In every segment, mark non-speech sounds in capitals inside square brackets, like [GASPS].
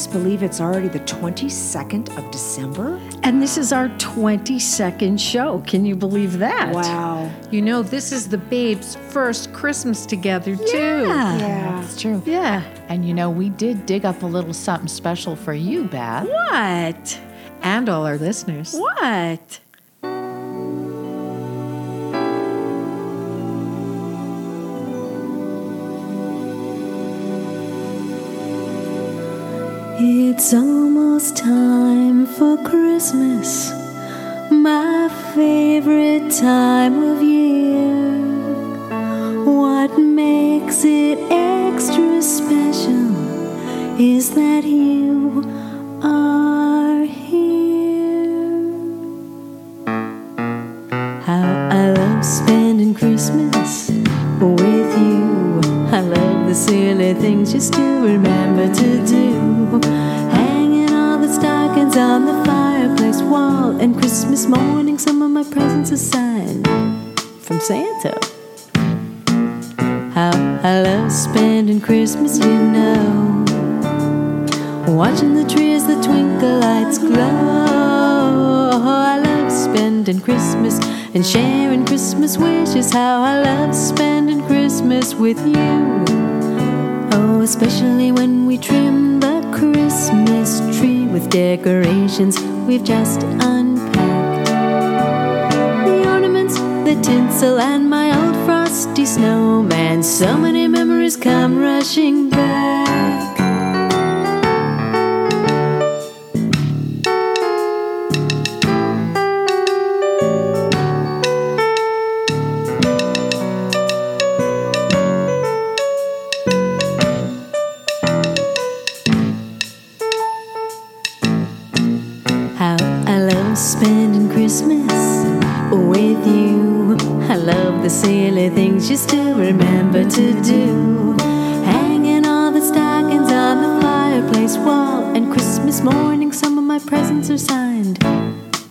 guys believe it's already the 22nd of December? And this is our 22nd show. Can you believe that? Wow. You know, this is the babes' first Christmas together, too. Yeah. Yeah, it's true. Yeah. And you know, we did dig up a little something special for you, Beth. What? And all our listeners. What? It's almost time for Christmas, my favorite time of year. What makes it extra special is that you are here. How I love spending Christmas with you. I love the silly things you still remember to do. On the fireplace wall. And Christmas morning, some of my presents are signed from Santa. How I love spending Christmas, you know. Watching the trees, the twinkle lights glow. I love spending Christmas and sharing Christmas wishes. How I love spending Christmas with you. Oh, especially when we trim the Christmas tree with decorations we've just unpacked. The ornaments, the tinsel, and my old frosty snowman. So many memories come rushing back. Christmas with you. I love the silly things you still remember to do. Hanging all the stockings on the fireplace wall. And Christmas morning, some of my presents are signed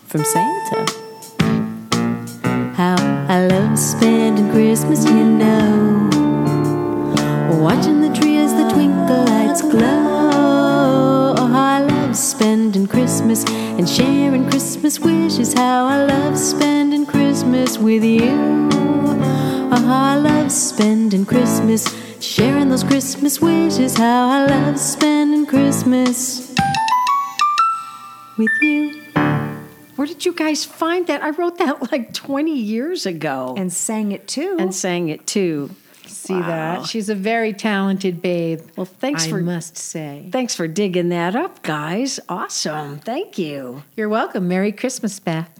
from Santa. How I love spending Christmas, you know. Watching the tree as the twinkle lights glow. Oh, I love spending Christmas and sharing Christmas wishes. How I love spending Christmas with you. Oh, I love spending Christmas, sharing those Christmas wishes. How I love spending Christmas with you. Where did you guys find that? I wrote that like 20 years ago And sang it too. and sang it too. See that. She's a very talented babe. Well, thanks I for must say. thanks for digging that up, guys. Awesome. Thank you. You're welcome. Merry Christmas, Beth.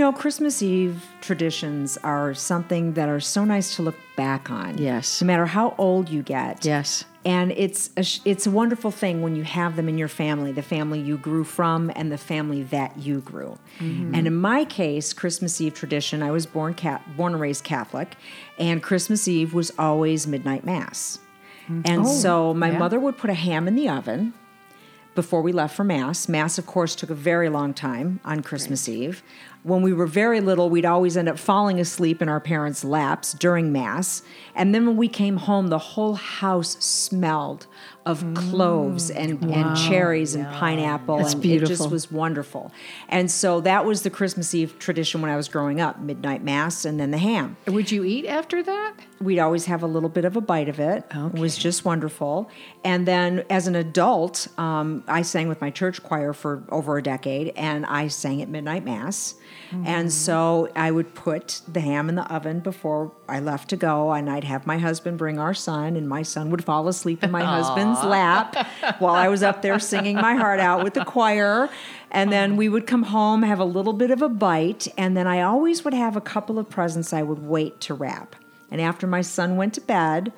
Know, Christmas Eve traditions are something that are so nice to look back on. Yes. No matter how old you get. Yes. And it's a, it's a wonderful thing when you have them in your family, the family you grew from and the family that you grew. Mm-hmm. And in my case, Christmas Eve tradition, I was born cat, born and raised Catholic, and Christmas Eve was always midnight mass. Mm. And oh, so my mother would put a ham in the oven before we left for Mass. Mass, of course, took a very long time on Christmas Eve. When we were very little, we'd always end up falling asleep in our parents' laps during Mass. And then when we came home, the whole house smelled of cloves and, and cherries and pineapple. That's and it just was wonderful. And so that was the Christmas Eve tradition when I was growing up midnight Mass and then the ham Would you eat after that? we'd always have a little bit of a bite of it. It was just wonderful. And then as an adult, um, I sang with my church choir for over a decade, and I sang at midnight mass. And mm-hmm. so I would put the ham in the oven before I left to go, and I'd have my husband bring our son, and my son would fall asleep in my [LAUGHS] husband's lap while I was up there singing my heart out with the choir. And then mm. we would come home, have a little bit of a bite, and then I always would have a couple of presents I would wait to wrap. And after my son went to bed,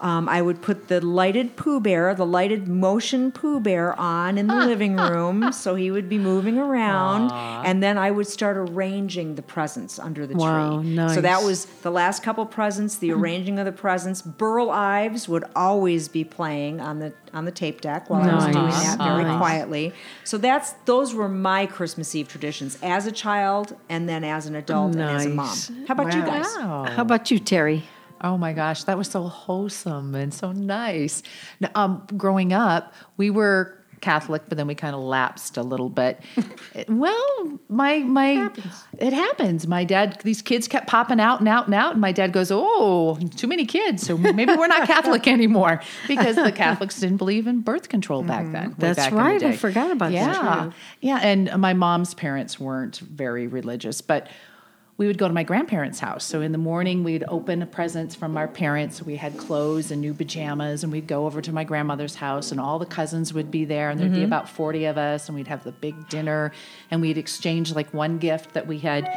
Um, I would put the lighted Pooh Bear, the lighted motion Pooh Bear on in the living room, so he would be moving around, and then I would start arranging the presents under the Wow, tree. So that was the last couple presents, the arranging of the presents. Burl Ives would always be playing on the on the tape deck while I was doing that very nice. quietly. So that's those were my Christmas Eve traditions as a child and then as an adult and as a mom. How about you guys? Wow. How about you, Terry? Oh my gosh, that was so wholesome and so nice. Now, Um, growing up, we were Catholic, but then we kind of lapsed a little bit. [LAUGHS] well, my my it happens. My dad, these kids kept popping out and out and out, and my dad goes, "Oh, too many kids, so maybe we're not Catholic [LAUGHS] anymore," because the Catholics didn't believe in birth control back then. way That's back in the right. I forgot about that. Yeah, yeah. And my mom's parents weren't very religious, but we would go to my grandparents' house. So in the morning, we'd open presents from our parents. We had clothes and new pajamas, and we'd go over to my grandmother's house, and all the cousins would be there, and there'd be mm-hmm. about 40 of us, and we'd have the big dinner, and we'd exchange like one gift that we had.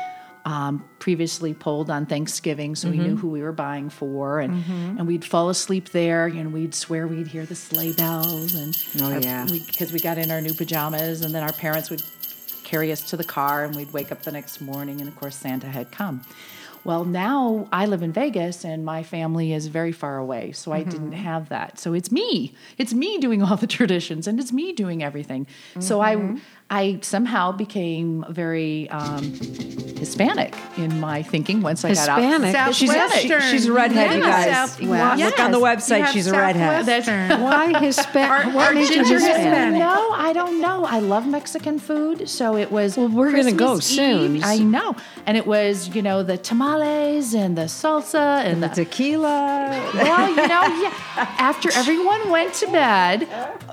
Um, previously pulled on Thanksgiving, so we knew mm-hmm. who we were buying for, and mm-hmm. and we'd fall asleep there, and we'd swear we'd hear the sleigh bells, and Oh, our- yeah. we because we got in our new pajamas, and then our parents would carry us to the car, and we'd wake up the next morning, and of course Santa had come. Well, now I live in Vegas, and my family is very far away, so I didn't mm-hmm. have that. So it's me. It's me doing all the [LAUGHS] traditions, and it's me doing everything. So I, mm-hmm. I somehow became very um, Hispanic in my thinking once I got Hispanic? out. She's, she- she's a redhead, you Yes. guys. Southwest. Look on the website, she's a redhead. Why [LAUGHS] Hispanic? You ginger Hispanic? No, I don't know. I love Mexican food, so it was. Well, we're gonna go Christmas soon. Eve. I know, and it was you know the tamales and the salsa and, The the. tequila. well, you know, yeah. After everyone went to bed,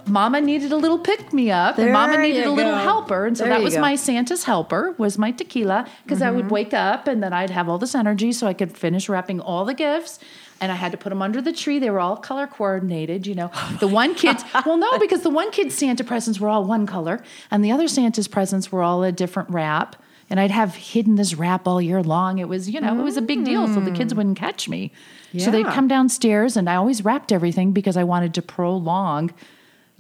Mama needed a little pick me up, and Mama needed a little go. Helper, and so There that was go. my Santa's helper was my tequila because I Mm-hmm. would wake up and then I'd have all this energy so I could finish wrapping all the gifts. And I had to put them under the tree. They were all color coordinated, you know. The one kid's, well, no, because the one kid's Santa presents were all one color, and the other Santa's presents were all a different wrap. And I'd have hidden this wrap all year long. It was, you know, it was a big deal, so the kids wouldn't catch me. So they'd come downstairs, and I always wrapped everything because I wanted to prolong,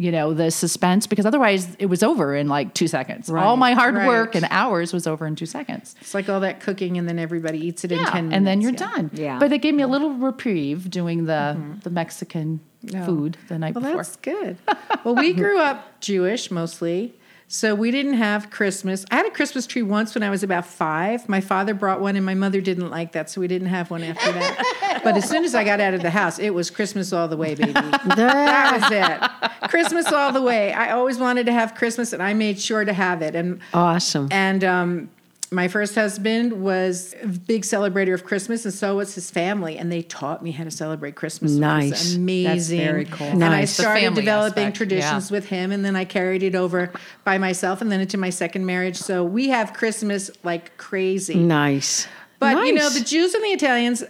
you know, the suspense because otherwise it was over in like two seconds. all my hard right. work and hours was over in two seconds. It's like all that cooking, and then everybody eats it in ten minutes. and then you're yeah. done. Yeah. But it gave me a little reprieve doing the mm-hmm. the Mexican oh. food the night Well, before. that's good. well, we [LAUGHS] grew up Jewish mostly. So we didn't have Christmas. I had a Christmas tree once when I was about five. My father brought one, and my mother didn't like that, so we didn't have one after that. [LAUGHS] but as soon as I got out of the house, it was Christmas all the way, baby. [LAUGHS] that was it. Christmas all the way. I always wanted to have Christmas, and I made sure to have it. And Awesome. and um, my first husband was a big celebrator of Christmas, and so was his family. And they taught me how to celebrate Christmas. It was Nice. amazing. That's very cool. And I Nice. Started developing aspect, traditions yeah. with him, and then I carried it over by myself, and then into my second marriage. So we have Christmas like crazy. Nice. But you know, the Jews and the Italians,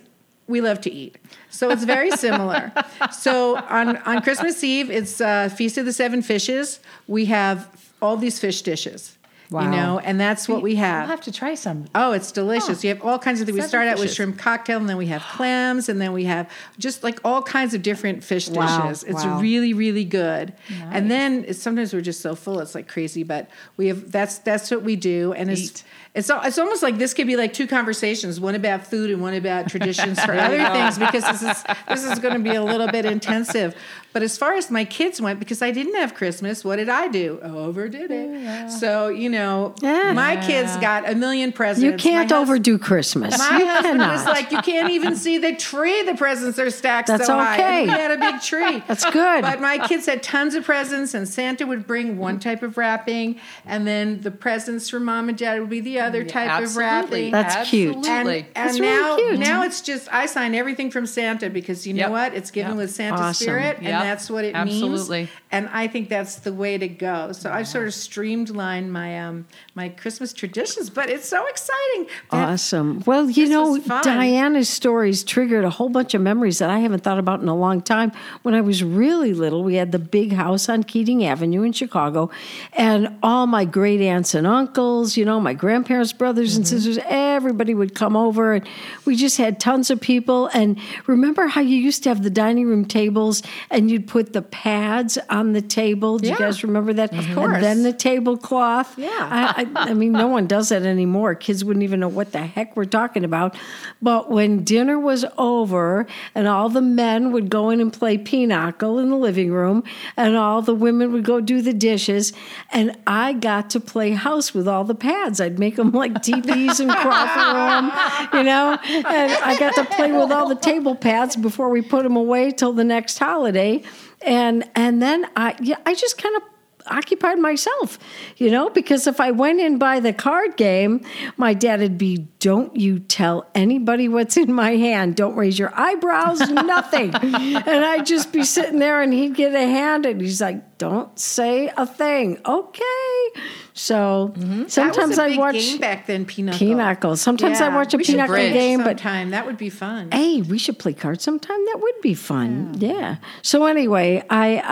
we love to eat. So it's very [LAUGHS] similar. so on, on Christmas Eve, it's uh, Feast of the Seven Fishes. We have all these fish dishes. Wow. You know, and that's what we have. I'll have. to try some. Oh, it's delicious. Oh, you have all kinds of things. We start out with shrimp cocktail, and then we have [GASPS] clams, and then we have just like all kinds of different fish Wow, dishes. It's wow. really, really good. And then sometimes we're just so full, it's like crazy. But we have that's that's what we do, and Eat. it's al- it's almost like this could be like two conversations, one about food and one about traditions for [LAUGHS] other things, because this is this is going to be a little bit intensive. But as far as my kids went, because I didn't have Christmas, what did I do? Overdid it. So you know, Yeah. my kids got a million presents. You can't hus- overdo Christmas. my you husband was like, you can't even see the tree. The presents are stacked That's so high. okay. And we had a big tree. [LAUGHS] That's good. But my kids had tons of presents, and Santa would bring one type of wrapping, and then the presents for mom and dad would be the other type of wrapping. That's cute. and and That's really now, cute. now it's just I sign everything from Santa because you know what? It's given Yep. with Santa Awesome. spirit, and Yep. that's what it means. And I think that's the way to go. So I've sort of streamlined my um, my Christmas traditions, but it's so exciting. Awesome. Well, you know. Diana's stories triggered a whole bunch of memories that I haven't thought about in a long time. When I was really little, we had the big house on Keating Avenue in Chicago, and all my great aunts and uncles, you know, my grandparents, brothers and mm-hmm. sisters, everybody would come over, and we just had tons of people. And remember how you used to have the dining room tables, and you'd put the pads on the table? Do you guys remember that? Of course. And then the tablecloth. Yeah. I, I, I mean, no one does that anymore. Kids wouldn't even know what the heck we're talking about. But when dinner was over and all the men would go in and play pinochle in the living room and all the women would go do the dishes, and I got to play house with all the pads. I'd make them like teepees and crawl room, you know, and I got to play with all the table pads before we put them away till the next holiday. And and then I yeah, I just kind of occupied myself, you know, because if I went in by the card game, my dad would be, Don't you tell anybody what's in my hand. Don't raise your eyebrows, nothing. [LAUGHS] and I'd just be sitting there and he'd get a hand and he's like, Don't say a thing. Okay. So mm-hmm. sometimes was a I watch game back then. Pinochle. Pinochle. Sometimes I watch a we Pinochle game, but sometime that would be fun. Hey, we should play cards sometime. That would be fun. Yeah. So anyway, I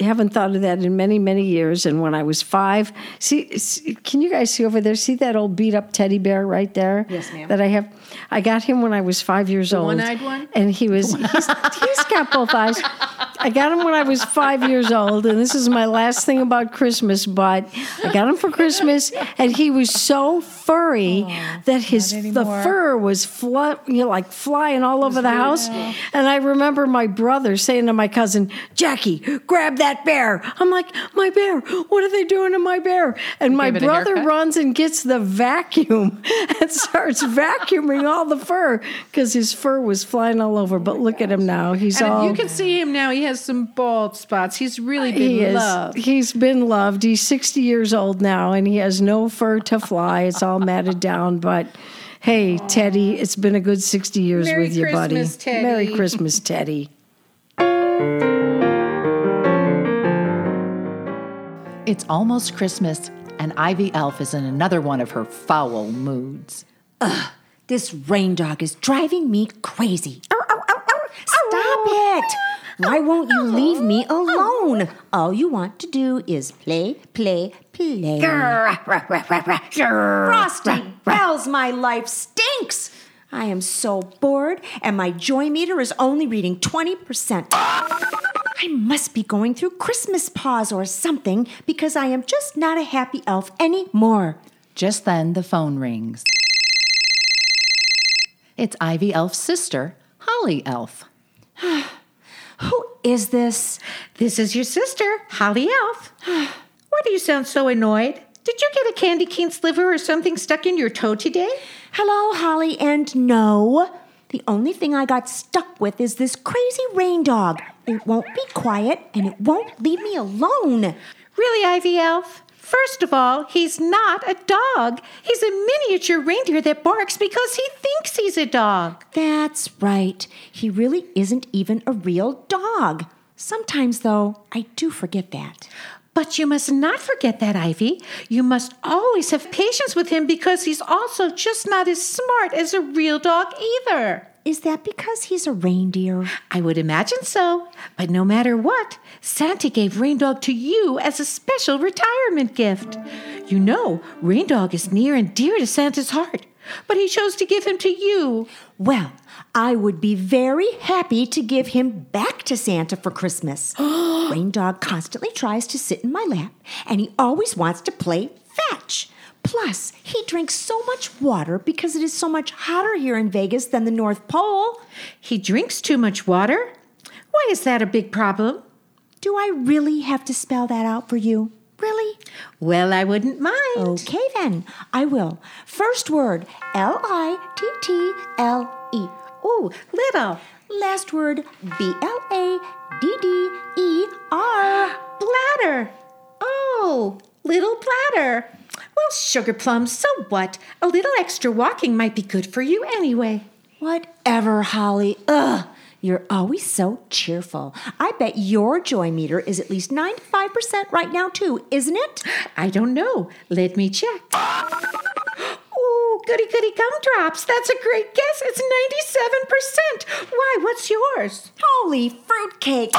I haven't thought of that in many many years. And when I was five, see, see can you guys see over there? See that old beat up teddy bear right there? Yes, ma'am. That I have. I got him when I was five years old. one-eyed one? And he was. He's, he's got both eyes. I got him when I was five years old, and this is my last thing about Christmas. But I got him for Christmas, and he was so furry oh, that his the fur was you know, like flying all over the house. And I remember my brother saying to my cousin, "Jackie, grab that bear." I'm like, "My bear? What are they doing to my bear?" And my gave it a brother runs and gets the vacuum [LAUGHS] and starts vacuuming all the fur because his fur was flying all over. But oh look at him now; he's And all you can see him now. He has some bald spots. He's really been he is. loved. He's been loved. He's 60 years old now, and he has no fur to fly. It's all matted down. But hey, Teddy, it's been a good 60 years Merry with you, buddy. Teddy. Merry Christmas, Teddy. It's almost Christmas, and Ivy Elf is in another one of her foul moods. Ugh, this Reindog is driving me crazy. Stop it! Why won't you leave me alone? All you want to do is play, play, play. Frosty Bells, my life stinks. I am so bored, and my joy meter is only reading 20%. I must be going through Christmas pause or something because I am just not a happy elf anymore. Just then, the phone rings. It's Ivy Elf's sister, Holly Elf. [SIGHS] [SIGHS] Who is this? This is your sister, Holly Elf. [SIGHS] Why do you sound so annoyed? Did you get a candy cane sliver or something stuck in your toe today? Hello, Holly, and no. The only thing I got stuck with is this crazy Reindog. It won't be quiet and it won't leave me alone. Really, Ivy Elf? First of all, he's not a dog. He's a miniature reindeer that barks because he thinks he's a dog. That's right. He really isn't even a real dog. Sometimes, though, I do forget that. But you must not forget that, Ivy. You must always have patience with him because he's also just not as smart as a real dog either. Is that because he's a reindeer? I would imagine so. But no matter what, Santa gave Reindog to you as a special retirement gift. You know, Reindog is near and dear to Santa's heart, but he chose to give him to you. Well, I would be very happy to give him back to Santa for Christmas. [GASPS] Reindog constantly tries to sit in my lap, and he always wants to play fetch. Plus, he drinks so much water because it is so much hotter here in Vegas than the North Pole. He drinks too much water? Why is that a big problem? Do I really have to spell that out for you? Really? Well, I wouldn't mind. Okay, then. I will. First word L I T T L E. Ooh, little. Last word B L A D D E R. Bladder. Oh, little bladder. Well, sugar plums, so what? A little extra walking might be good for you anyway. Whatever, Holly. Ugh. You're always so cheerful. I bet your joy meter is at least 95% right now, too, isn't it? I don't know. Let me check. Ooh, goody goody gumdrops. That's a great guess. It's 97%. Why, what's yours? Holy fruitcake!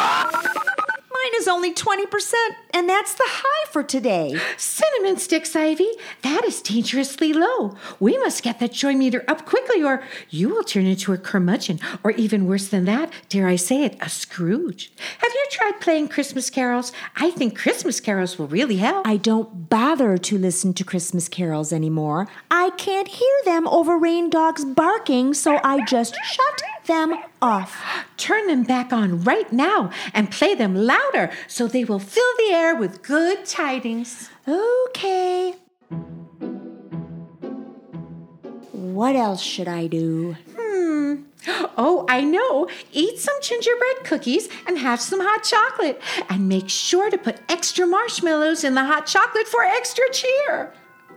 Mine is only 20%, and that's the high for today. Cinnamon sticks, Ivy. That is dangerously low. We must get that joy meter up quickly, or you will turn into a curmudgeon, or even worse than that, dare I say it, a Scrooge. Have you tried playing Christmas carols? I think Christmas carols will really help. I don't bother to listen to Christmas carols anymore. I can't hear them over Reindogs barking, so I just shut them off. Turn them back on right now and play them louder so they will fill the air with good tidings. Okay. What else should I do? Hmm. Oh, I know. Eat some gingerbread cookies and have some hot chocolate. And make sure to put extra marshmallows in the hot chocolate for extra cheer.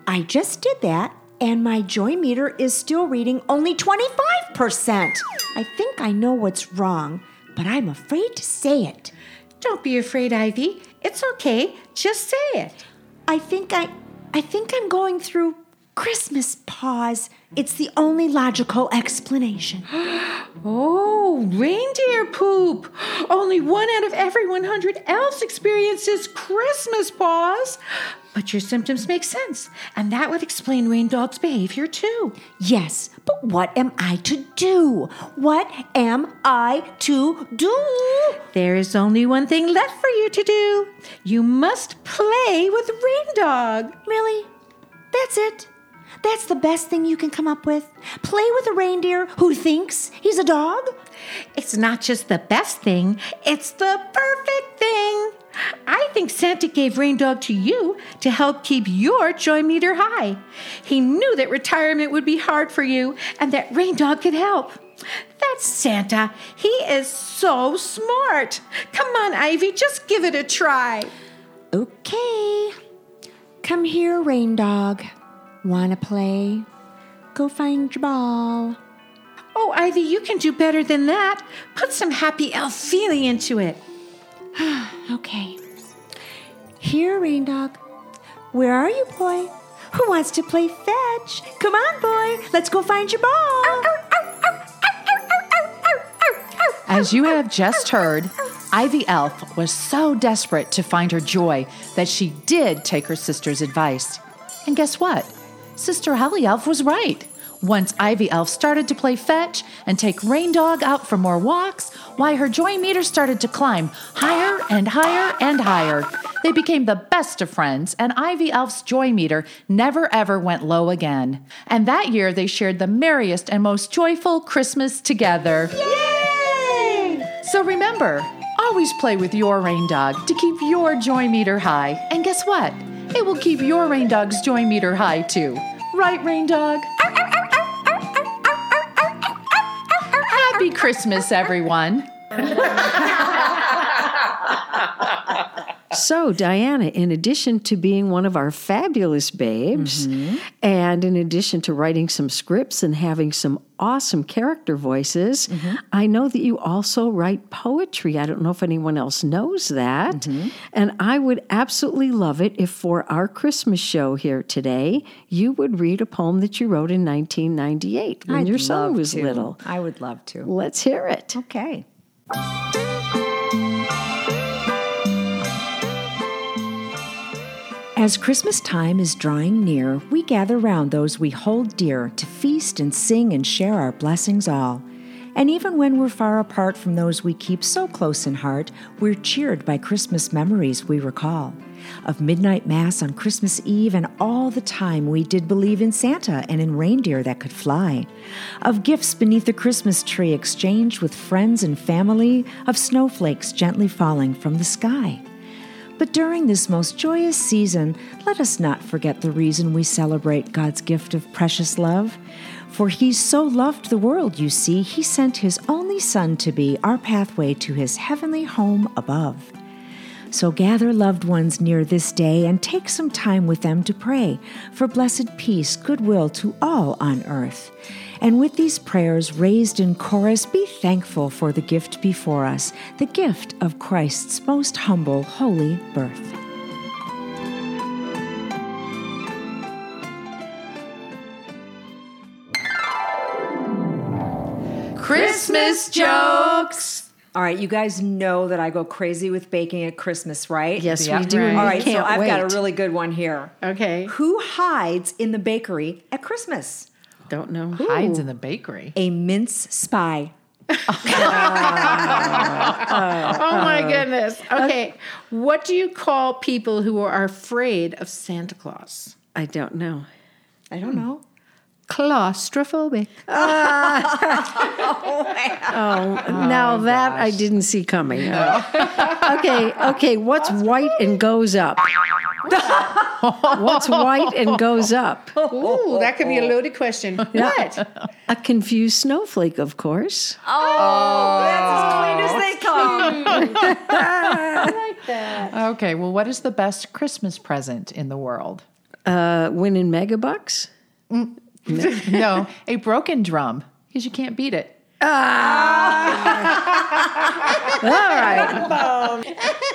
I just did that, and my joy meter is still reading only 25%. I think I know what's wrong, but I'm afraid to say it. Don't be afraid, Ivy. It's okay. Just say it. I think I I think I'm going through Christmas pause. It's the only logical explanation. [GASPS] Oh, reindeer poop. Only one out of every 100 elves experiences Christmas pause. But your symptoms make sense, and that would explain Reindog's behavior too. Yes, but what am I to do? What am I to do? There is only one thing left for you to do. You must play with Reindog. Really? That's it? That's the best thing you can come up with? Play with a reindeer who thinks he's a dog? It's not just the best thing, it's the perfect thing. I think Santa gave Reindog to you to help keep your joy meter high. He knew that retirement would be hard for you and that Reindog could help. That's Santa. He is so smart. Come on, Ivy, just give it a try. Okay. Come here, Reindog. Wanna play? Go find your ball. Oh, Ivy, you can do better than that. Put some happy elf feeling into it. Okay. Here, Reindog. Where are you, boy? Who wants to play fetch? Come on, boy. Let's go find your ball. As you have just heard, Ivy Elf was so desperate to find her joy that she did take her sister's advice. And guess what? Sister Holly Elf was right. Once Ivy Elf started to play fetch and take Reindog out for more walks, why her joy meter started to climb higher and higher and higher. They became the best of friends, and Ivy Elf's joy meter never ever went low again. And that year they shared the merriest and most joyful Christmas together. Yay! So remember, always play with your Reindog to keep your joy meter high. And guess what? It will keep your Reindog's joy meter high too. Right, Reindog? Happy Christmas, everyone. [LAUGHS] So, Diana, in addition to being one of our fabulous babes, mm-hmm. and in addition to writing some scripts and having some awesome character voices, mm-hmm. I know that you also write poetry. I don't know if anyone else knows that. Mm-hmm. And I would absolutely love it if for our Christmas show here today, you would read a poem that you wrote in 1998 when your son was little. I would love to. Let's hear it. Okay. As Christmas time is drawing near, we gather round those we hold dear to feast and sing and share our blessings all. And even when we're far apart from those we keep so close in heart, we're cheered by Christmas memories we recall. Of midnight mass on Christmas Eve and all the time we did believe in Santa and in reindeer that could fly. Of gifts beneath the Christmas tree exchanged with friends and family, of snowflakes gently falling from the sky. But during this most joyous season, let us not forget the reason we celebrate God's gift of precious love. For he so loved the world, you see, he sent his only Son to be our pathway to his heavenly home above. So gather loved ones near this day and take some time with them to pray for blessed peace, goodwill to all on earth. And with these prayers raised in chorus, be thankful for the gift before us, the gift of Christ's most humble, holy birth. Christmas jokes. All right, you guys know that I go crazy with baking at Christmas, right? Yes, Yeah, we do. right. and All we so I've got a really good one here. Okay. Who hides in the bakery at Christmas? Don't know. Hides in the bakery. A mince spy. [LAUGHS] Oh my goodness. Okay. What do you call people who are afraid of Santa Claus? I don't know. I don't know. Claustrophobic. [LAUGHS] Oh, now that I didn't see coming. [LAUGHS] okay, okay. What's white and goes up? [LAUGHS] What's white and goes up? Ooh, that could be a loaded question. What? A confused snowflake, of course. Oh that's as clean as they come. I like that. Okay, well, what is the best Christmas present in the world? Uh, winning megabucks. No, [LAUGHS] a broken drum, because you can't beat it. Ah. [LAUGHS] All right.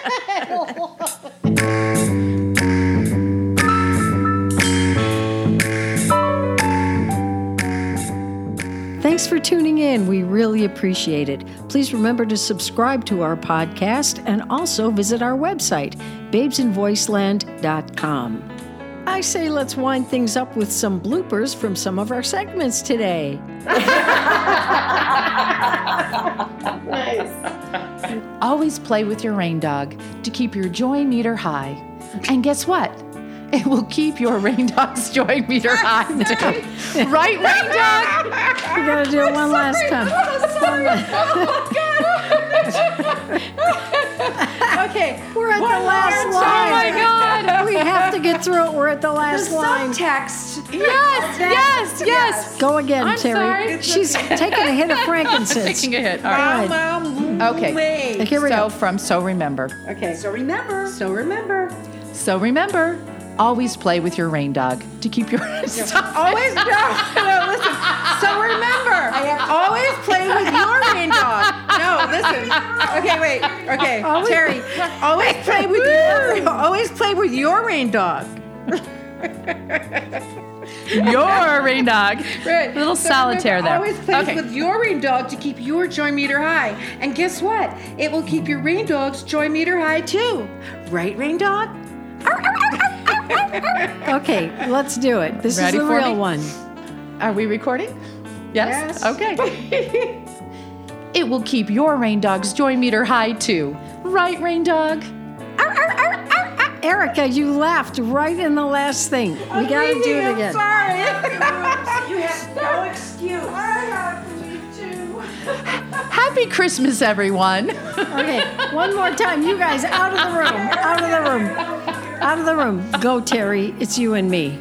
Thanks for tuning in. We really appreciate it. Please remember to subscribe to our podcast and also visit our website, babesinvoiceland.com. I say let's wind things up with some bloopers from some of our segments today. nice. Always play with your Reindog to keep your joy meter high. And guess what? It will keep your Reindog's joy meter high too. right, Reindog? [LAUGHS] We gotta do it one last time. [LAUGHS] Okay. We're at the last line. Oh my God! [LAUGHS] We have to get through it. We're at the last line. Subtext. Yes, yes, yes. Go again, I'm Terry. sorry. She's [LAUGHS] taking a hit of frankincense. She's taking a hit. All right. Right. Okay. Here we So go. from So Remember. Okay. So remember, So remember, So remember, always play with your Reindog to keep your [LAUGHS] Stop. [LAUGHS] always no, no, listen. So remember, always play with [LAUGHS] your Reindog. No, listen. Okay, wait. Okay, Terry, always play with your always play with your Reindog. your Reindog. Right. A little So solitaire remember, there. Always play Okay. with your Reindog to keep your joy meter high. And guess what? It will keep your Reindog's joy meter high too. Right, Reindog? Okay, let's do it. This Ready is the for real me? one. Are we recording? Yes. Yes. Okay. [LAUGHS] it will keep your Reindog's joy meter high too. Right, Reindog? Erica, you laughed right in the last thing. We gotta do it again. Sorry. you have no excuse. I have to too. [LAUGHS] Happy Christmas, everyone. [LAUGHS] Okay, one more time. You guys out of the room. Out of the room. Out of the room. Go, Terry. It's you and me.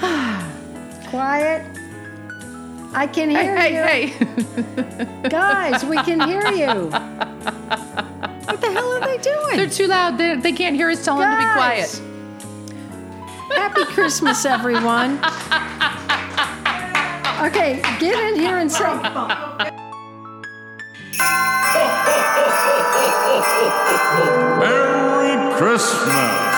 [SIGHS] Quiet. I can hear hey, you. hey, hey. [LAUGHS] Guys, we can hear you. What the hell are they doing? They're too loud. They, they can't hear us. Tell them to be quiet. Happy Christmas, everyone. Okay, get in here and say. Merry Christmas.